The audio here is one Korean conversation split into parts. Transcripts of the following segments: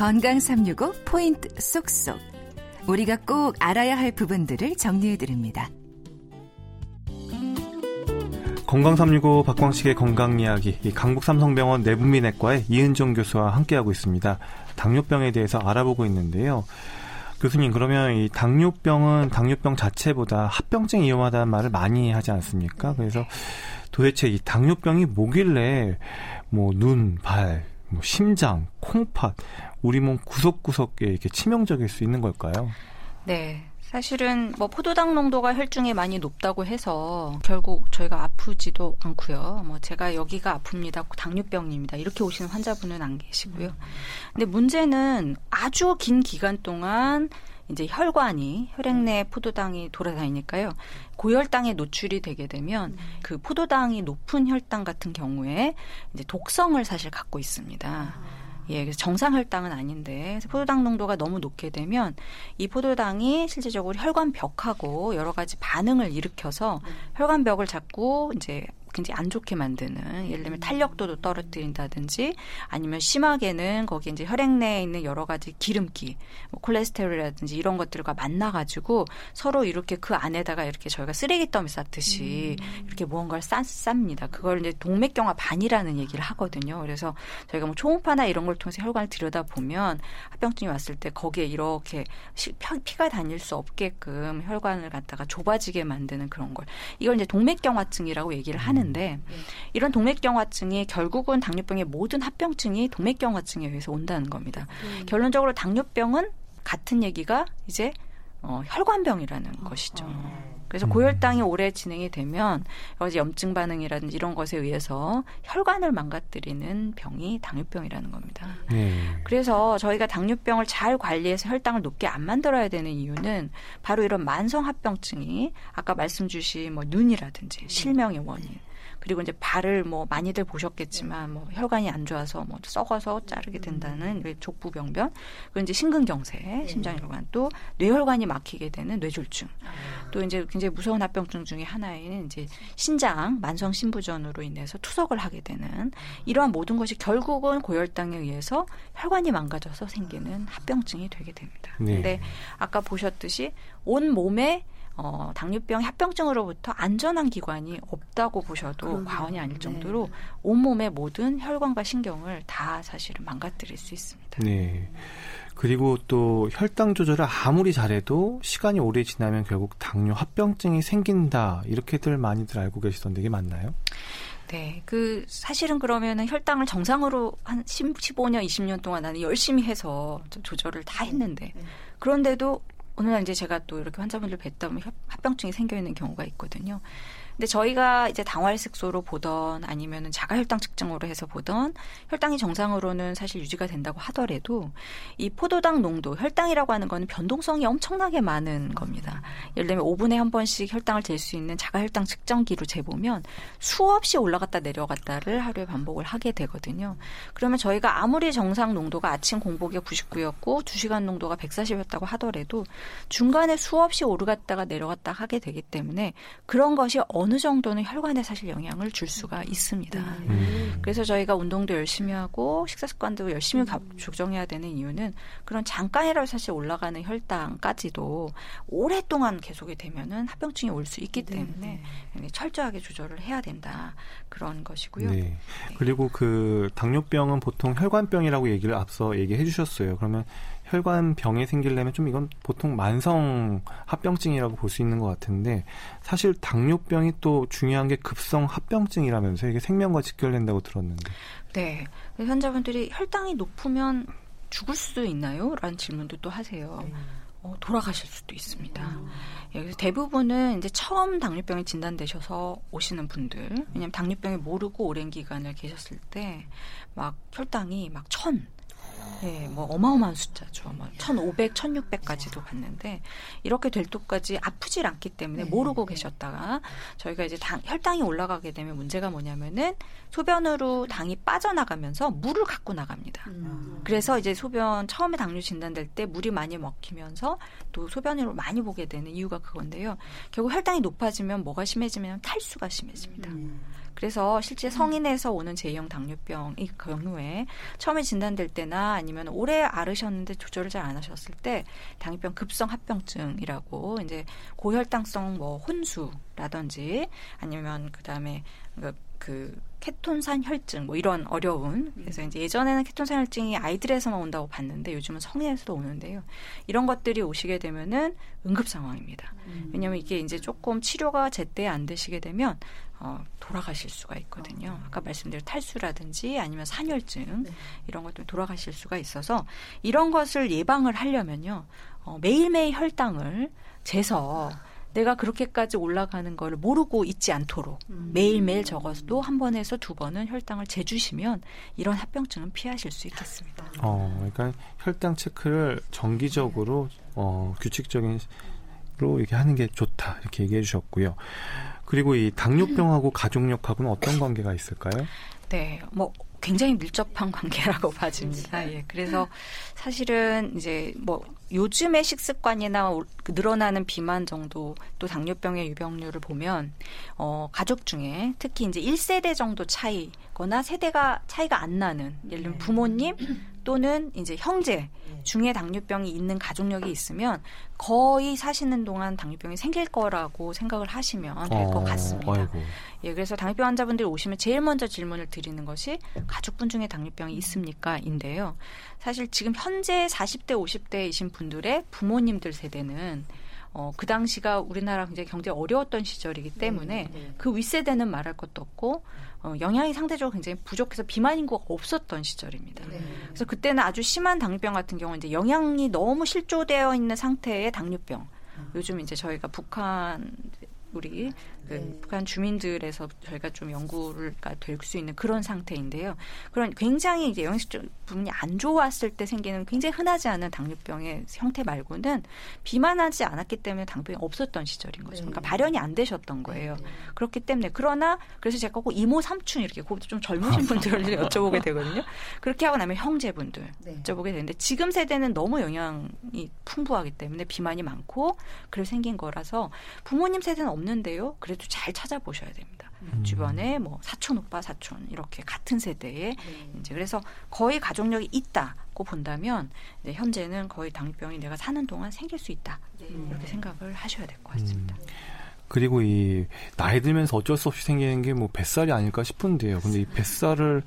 건강 365 포인트 쏙쏙. 우리가 꼭 알아야 할 부분들을 정리해 드립니다. 건강 365 박광식의 건강 이야기 강북 삼성병원 내분비내과의 이은정 교수와 함께하고 있습니다. 당뇨병에 대해서 알아보고 있는데요. 교수님 그러면 이 당뇨병은 당뇨병 자체보다 합병증이 위험하다는 말을 많이 하지 않습니까? 그래서 도대체 이 당뇨병이 뭐길래 뭐 눈, 발, 뭐 심장, 콩팥, 우리 몸 구석구석에 이렇게 치명적일 수 있는 걸까요? 네. 사실은 뭐 포도당 농도가 혈중에 많이 높다고 해서 결국 저희가 아프지도 않고요. 뭐 제가 여기가 아픕니다. 당뇨병입니다. 이렇게 오시는 환자분은 안 계시고요. 근데 문제는 아주 긴 기간 동안 이제 혈관이 혈액 내 포도당이 돌아다니니까요. 고혈당에 노출이 되게 되면 그 포도당이 높은 혈당 같은 경우에 이제 독성을 사실 갖고 있습니다. 예, 그래서 정상 혈당은 아닌데 포도당 농도가 너무 높게 되면 이 포도당이 실제적으로 혈관 벽하고 여러 가지 반응을 일으켜서 혈관 벽을 자꾸 이제 굉장히 안 좋게 만드는 예를 들면 탄력도도 떨어뜨린다든지 아니면 심하게는 거기 이제 혈액 내에 있는 여러 가지 기름기, 뭐 콜레스테롤이라든지 이런 것들과 만나 가지고 서로 이렇게 그 안에다가 이렇게 저희가 쓰레기 더미 쌓듯이 음. 이렇게 무언가를 쌓, 쌉니다. 그걸 이제 동맥경화 반이라는 얘기를 하거든요. 그래서 저희가 뭐 초음파나 이런 걸 통해서 혈관을 들여다 보면 합병증이 왔을 때 거기에 이렇게 피가 다닐 수 없게끔 혈관을 갖다가 좁아지게 만드는 그런 걸 이걸 이제 동맥경화증이라고 얘기를 하는. 하는데 음. 이런 동맥경화증이 결국은 당뇨병의 모든 합병증이 동맥경화증에 의해서 온다는 겁니다. 음. 결론적으로 당뇨병은 같은 얘기가 이제 어, 혈관병이라는 어. 것이죠. 그래서 음. 고혈당이 오래 진행이 되면 여러 염증 반응이라든지 이런 것에 의해서 혈관을 망가뜨리는 병이 당뇨병이라는 겁니다. 네. 그래서 저희가 당뇨병을 잘 관리해서 혈당을 높게 안 만들어야 되는 이유는 바로 이런 만성 합병증이 아까 말씀 주신 뭐 눈이라든지 실명의 원인 그리고 이제 발을 뭐 많이들 보셨겠지만 뭐 혈관이 안 좋아서 뭐 썩어서 자르게 된다는 족부병변, 그리고 이제 심근경색, 네. 심장혈관, 또 뇌혈관이 막히게 되는 뇌졸중, 아. 또 이제 굉장히 무서운 합병증 중에 하나인 이제 신장 만성 신부전으로 인해서 투석을 하게 되는 이러한 모든 것이 결국은 고혈당에 의해서 혈관이 망가져서 생기는 합병증이 되게 됩니다. 네. 근데 아까 보셨듯이 온 몸에 어, 당뇨병 합병증으로부터 안전한 기관이 없다고 보셔도. 과언이 아닐 네. 정도로 네. 온몸의 모든 혈관과 신경을 다 사실은 망가뜨릴 수 있습니다. 네. 그리고 또 혈당 조절을 아무리 잘해도 시간이 오래 지나면 결국 당뇨 합병증이 생긴다. 이렇게들 많이들 알고 계시던데 이게 맞나요? 네. 그 사실은 그러면은 혈당을 정상으로 한 10, 15년, 20년 동안 나는 열심히 해서 조절을 다 했는데 네. 그런데도 어느 날 이제 제가 또 이렇게 환자분들 뵀다 보면 합병증이 생겨 있는 경우가 있거든요. 근데 저희가 이제 당활 색소로 보던 아니면은 자가 혈당 측정으로 해서 보던 혈당이 정상으로는 사실 유지가 된다고 하더라도 이 포도당 농도 혈당이라고 하는 거는 변동성이 엄청나게 많은 겁니다. 예를 들면 5분에 한 번씩 혈당을 잴 수 있는 자가 혈당 측정기로 재보면 수없이 올라갔다 내려갔다를 하루에 반복을 하게 되거든요. 그러면 저희가 아무리 정상 농도가 아침 공복에 99였고 2시간 농도가 140이었다고 하더라도 중간에 수없이 오르갔다가 내려갔다 하게 되기 때문에 그런 것이 어느 어느 정도는 혈관에 사실 영향을 줄 수가 있습니다. 음. 그래서 저희가 운동도 열심히 하고 식사 습관도 열심히 음. 조정해야 되는 이유는 그런 잠깐이라도 사실 올라가는 혈당까지도 오랫동안 계속이 되면은 합병증이 올 수 있기 네, 때문에 네. 철저하게 조절을 해야 된다 그런 것이고요. 네. 네. 그리고 그 당뇨병은 보통 혈관병이라고 얘기를 앞서 얘기해 주셨어요. 그러면 혈관 병이 생기려면 좀 이건 보통 만성 합병증이라고 볼 수 있는 것 같은데 사실 당뇨병이 또 중요한 게 급성 합병증이라면서 이게 생명과 직결된다고 들었는데. 네. 환자분들이 혈당이 높으면 죽을 수도 있나요? 라는 질문도 또 하세요. 네. 어, 돌아가실 수도 있습니다. 음. 예, 그래서 대부분은 이제 처음 당뇨병이 진단되셔서 오시는 분들, 왜냐하면 당뇨병이 모르고 오랜 기간을 계셨을 때 막 혈당이 막 천, 예, 뭐 어마어마한 숫자죠. 뭐 1,500, 1,600까지도 봤는데 이렇게 될 때까지 아프질 않기 때문에 네. 모르고 계셨다가 저희가 이제 당, 혈당이 올라가게 되면 문제가 뭐냐면은 소변으로 당이 빠져나가면서 물을 갖고 나갑니다. 음. 그래서 이제 소변 처음에 당뇨 진단될 때 물이 많이 먹히면서 또 소변으로 많이 보게 되는 이유가 그건데요. 결국 혈당이 높아지면 뭐가 심해지면 탈수가 심해집니다. 음. 그래서 실제 성인에서 오는 제형 당뇨병이 경우에 처음에 진단될 때나 아니면 오래 앓으셨는데 조절을 잘 안 하셨을 때 당뇨병 급성 합병증이라고 이제 고혈당성 뭐 혼수라든지 아니면 그다음에 그, 그 케톤산 혈증 뭐 이런 어려운 그래서 이제 예전에는 케톤산 혈증이 아이들에서만 온다고 봤는데 요즘은 성인에서도 오는데요. 이런 것들이 오시게 되면은 응급 상황입니다. 왜냐하면 이게 이제 조금 치료가 제때 안 되시게 되면 어, 돌아가실 수가 있거든요. 아까 말씀드린 탈수라든지 아니면 산혈증 이런 것들 돌아가실 수가 있어서 이런 것을 예방을 하려면요 어, 매일매일 혈당을 재서 내가 그렇게까지 올라가는 걸 모르고 있지 않도록 매일매일 적어도 한 번에서 두 번은 혈당을 재주시면 이런 합병증은 피하실 수 있겠습니다. 어, 그러니까 혈당 체크를 정기적으로 어, 규칙적인 로 이렇게 하는 게 좋다 이렇게 얘기해 주셨고요. 그리고 이 당뇨병하고 가족력하고는 어떤 관계가 있을까요? 네, 뭐 굉장히 밀접한 관계라고 봐집니다. 예. 그래서 사실은 이제 뭐 요즘의 식습관이나 그 늘어나는 비만 정도 또 당뇨병의 유병률을 보면 어 가족 중에 특히 이제 1세대 정도 차이거나 세대가 차이가 안 나는 예를 들면 부모님 또는 이제 형제 중에 당뇨병이 있는 가족력이 있으면 거의 사시는 동안 당뇨병이 생길 거라고 생각을 하시면 될것 어, 같습니다. 아이고. 예, 그래서 당뇨병 환자분들이 오시면 제일 먼저 질문을 드리는 것이 가족분 중에 당뇨병이 있습니까?인데요. 사실 지금 현재 40대, 50대이신 분들의 부모님들 세대는 어, 그 당시가 우리나라 굉장히 경제 어려웠던 시절이기 때문에 그 윗세대는 말할 것도 없고 어, 영양이 상대적으로 굉장히 부족해서 비만 인구가 없었던 시절입니다. 그래서 그때는 아주 심한 당뇨병 같은 경우는 이제 영양이 너무 실조되어 있는 상태의 당뇨병. 요즘 이제 저희가 북한 우리 그 북한 주민들에서 저희가 좀 연구를 될수 있는 그런 상태인데요. 그런 굉장히 이제 영양식 부분이 안 좋았을 때 생기는 굉장히 흔하지 않은 당뇨병의 형태 말고는 비만하지 않았기 때문에 당뇨병이 없었던 시절인 거죠. 그러니까 발현이 안 되셨던 거예요. 그렇기 때문에 그러나 그래서 제가 꼭 이모 삼촌 이렇게 꼭좀 젊으신 분들을 여쭤보게 되거든요. 그렇게 하고 나면 형제분들 여쭤보게 되는데 지금 세대는 너무 영양이 풍부하기 때문에 비만이 많고 그래서 생긴 거라서 부모님 세대는 없는데요. 그래도 잘 찾아보셔야 됩니다. 음. 주변에 뭐 사촌 오빠 사촌 이렇게 같은 세대에 이제 그래서 거의 가족력이 있다고 본다면 이제 현재는 거의 당뇨병이 내가 사는 동안 생길 수 있다 이렇게 생각을 하셔야 될 것 같습니다. 음. 그리고 이 나이 들면서 어쩔 수 없이 생기는 게 뭐 뱃살이 아닐까 싶은데요. 근데 이 뱃살을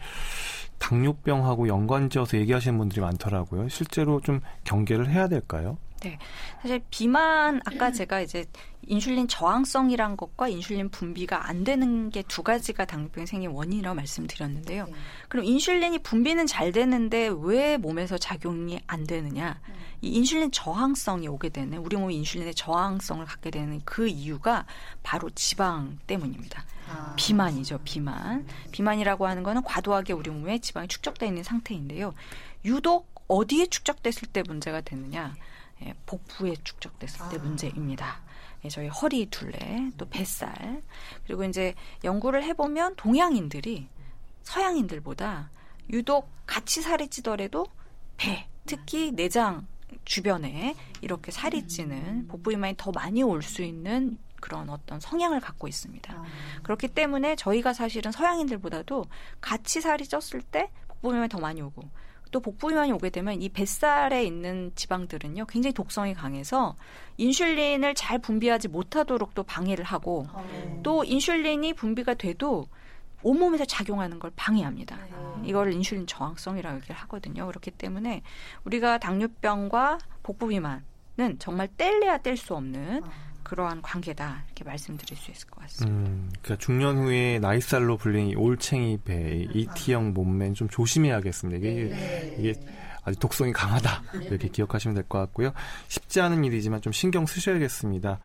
당뇨병하고 연관지어서 얘기하시는 분들이 많더라고요. 실제로 좀 경계를 해야 될까요? 네. 사실 비만 아까 제가 이제 인슐린 저항성이란 것과 인슐린 분비가 안 되는 게 두 가지가 당뇨병이 생긴 원인이라고 말씀드렸는데요. 그럼 인슐린이 분비는 잘 되는데 왜 몸에서 작용이 안 되느냐? 이 인슐린 저항성이 오게 되는 우리 몸이 인슐린의 저항성을 갖게 되는 그 이유가 바로 지방 때문입니다. 아. 비만이죠, 비만. 비만이라고 하는 거는 과도하게 우리 몸에 지방이 축적되어 있는 상태인데요. 유독 어디에 축적됐을 때 문제가 되느냐? 예, 복부에 축적됐을 때 아. 문제입니다. 예, 저희 허리 둘레, 또 뱃살. 그리고 이제 연구를 해보면 동양인들이 서양인들보다 유독 같이 살이 찌더라도 배, 특히 내장 주변에 이렇게 살이 찌는 복부 비만이 더 많이 올 수 있는 그런 어떤 성향을 갖고 있습니다. 아. 그렇기 때문에 저희가 사실은 서양인들보다도 같이 살이 쪘을 때 복부 비만이 더 많이 오고 또 복부 비만이 오게 되면 이 뱃살에 있는 지방들은요 굉장히 독성이 강해서 인슐린을 잘 분비하지 못하도록 또 방해를 하고 어. 또 인슐린이 분비가 돼도 온몸에서 작용하는 걸 방해합니다. 네. 이걸 인슐린 저항성이라고 얘기를 하거든요. 그렇기 때문에 우리가 당뇨병과 복부 비만은 정말 뗄래야 뗄 수 없는 아. 그러한 관계다 이렇게 말씀드릴 수 있을 것 같습니다. 음, 그러니까 중년 후에 나이살로 불리는 이 올챙이 배, 이 T형 몸매는 좀 조심해야겠습니다. 이게, 네. 이게 아주 독성이 강하다. 이렇게 기억하시면 될 것 같고요. 쉽지 않은 일이지만 좀 신경 쓰셔야겠습니다.